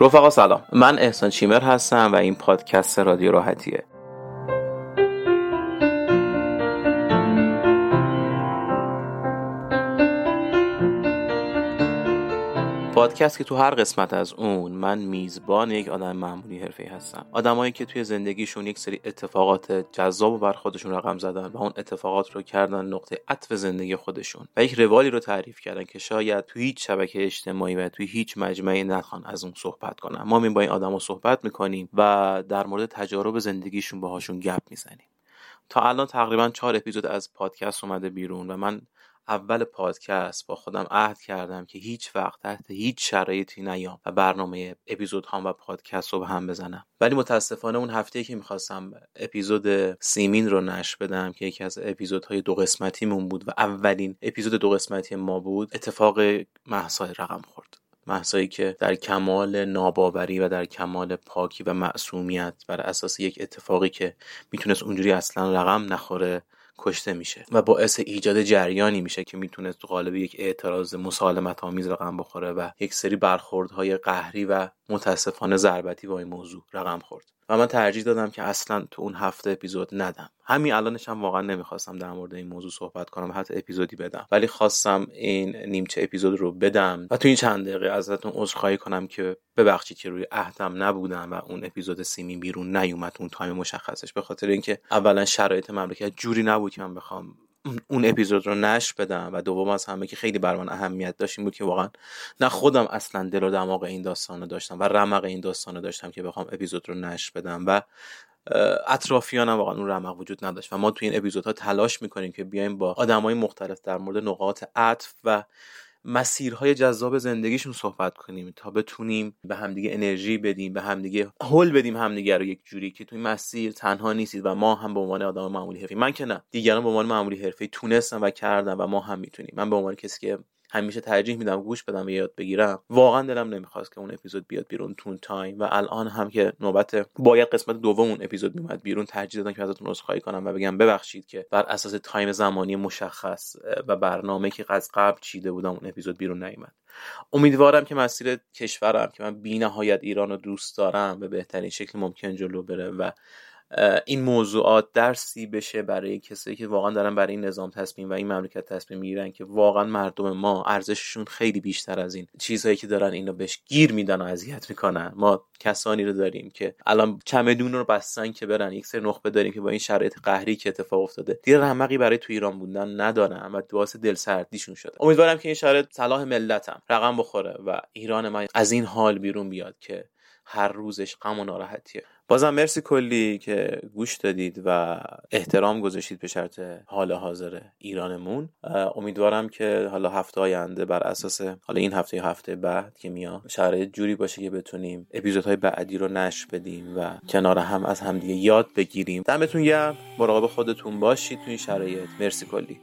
رفقا سلام. من احسان چیمر هستم و این پادکست رادیو راحتیه. پادکست که تو هر قسمت از اون من میزبان یک آدم معمولی حرفه هستم. آدمایی که توی زندگیشون یک سری اتفاقات جذاب و بر خودشون رقم زدن و اون اتفاقات رو کردن نقطه عطف زندگی خودشون و یک روالی رو تعریف کردن که شاید توی هیچ شبکه اجتماعی و توی هیچ مجمعی نخوان از اون صحبت کنن. ما می با این آدم صحبت می‌کنیم و در مورد تجارب زندگیشون باهاشون گپ می‌زنیم. تا الان تقریبا چهار اپیزود از پادکست اومده بیرون و من اول پادکست با خودم عهد کردم که هیچ وقت تحت هیچ شرایطی نیام و برنامه اپیزود هم و پادکست رو به هم بزنم. ولی متاسفانه اون هفته که می‌خواستم اپیزود سیمین رو نشر بدم که یکی از اپیزودهای دو قسمتیمون بود و اولین اپیزود دو قسمتی ما بود اتفاق محسای رقم خورد. محسایی که در کمال ناباوری و در کمال پاکی و معصومیت بر اساس یک اتفاقی که می‌تونست اونجوری اصلا رقم نخوره کشته میشه و باعث ایجاد جریانی میشه که می‌تونه تو قالب یک اعتراض مسالمت آمیز رقم بخوره و یک سری برخوردهای قهری و متاسفانه ضربتی با این موضوع رقم خورد. و من ترجیح دادم که اصلا تو اون هفته اپیزود ندم. همین الانش هم واقعا نمی‌خواستم در مورد این موضوع صحبت کنم حتی اپیزودی بدم. ولی خواستم این نیمچه اپیزود رو بدم و تو این چند دقیقه ازتون عذرخواهی کنم که ببخشید که روی عهدم نبودم و اون اپیزود سیمی بیرون نیومد اون تایم مشخصش. به خاطر اینکه اولا شرایط مملکت جوری نبود که من بخوام اون اپیزود رو نش بدم و دوم از همه که خیلی بر من اهمیت داشت این بود که واقعا نه خودم اصلا دل و دماغ این داستان رو داشتم و رمق این داستان رو داشتم که بخوام اپیزود رو نش بدم و اطرافیانم واقعا اون رمق وجود نداشت و ما توی این اپیزودها تلاش می‌کنیم که بیایم با آدمای مختلف در مورد نقاط عطف و مسیرهای جذاب زندگیشون صحبت کنیم تا بتونیم به همدیگه انرژی بدیم به همدیگه حل بدیم همدیگه رو یک جوری که توی مسیر تنها نیستید و ما هم به عنوان آدم معمولی حرفی من که نه دیگران به عنوان معمولی حرفی تونستن و کردن و ما هم می‌تونیم. من به عنوان کسی که همیشه ترجیح میدم گوش بدم و یاد بگیرم. واقعا دلم نمی‌خواست که اون اپیزود بیاد بیرون تو اون time و الان هم که نوبت باید قسمت دوم اون اپیزود میومد بیرون ترجیح دادم که ازتون عذرخواهی کنم و بگم ببخشید که بر اساس time زمانی مشخص و برنامه که از قبل چیده بودم اون اپیزود بیرون نیومد. امیدوارم که مسیر کشورم که من بی نهایت ایران رو دوست دارم به بهترین شکل ممکن جلو بره و این موضوعات درسی بشه برای کسایی که واقعا دارن برای این نظام تصمیم و این مملکت تصمیم می‌گیرن که واقعا مردم ما ارزششون خیلی بیشتر از این چیزهایی که دارن اینو بهش گیر میدن و اذیت می‌کنن. ما کسانی رو داریم که الان چمدون رو بستن که برن یک سری نخبه داریم که با این شرایط قهری که اتفاق افتاده دیگه رمقی برای تو ایران بودن ندارن و باعث دلسردیشون شده. امیدوارم که این شرایط صلاح ملتم رقم بخوره و ایران ما از این حال بیرون بیاد که هر روزش غم و ناراحتیه. بازم مرسی کلی که گوش دادید و احترام گذاشتید به شرط حال حاضر ایرانمون. امیدوارم که حالا هفته آینده بر اساس حالا این هفته یا هفته بعد که میاد شرایط جوری باشه که بتونیم اپیزودهای بعدی رو نش بدیم و کنار هم از همدیگه یاد بگیریم. دمتون گرم. مراقب خودتون باشید تو این شرایط. مرسی کلی.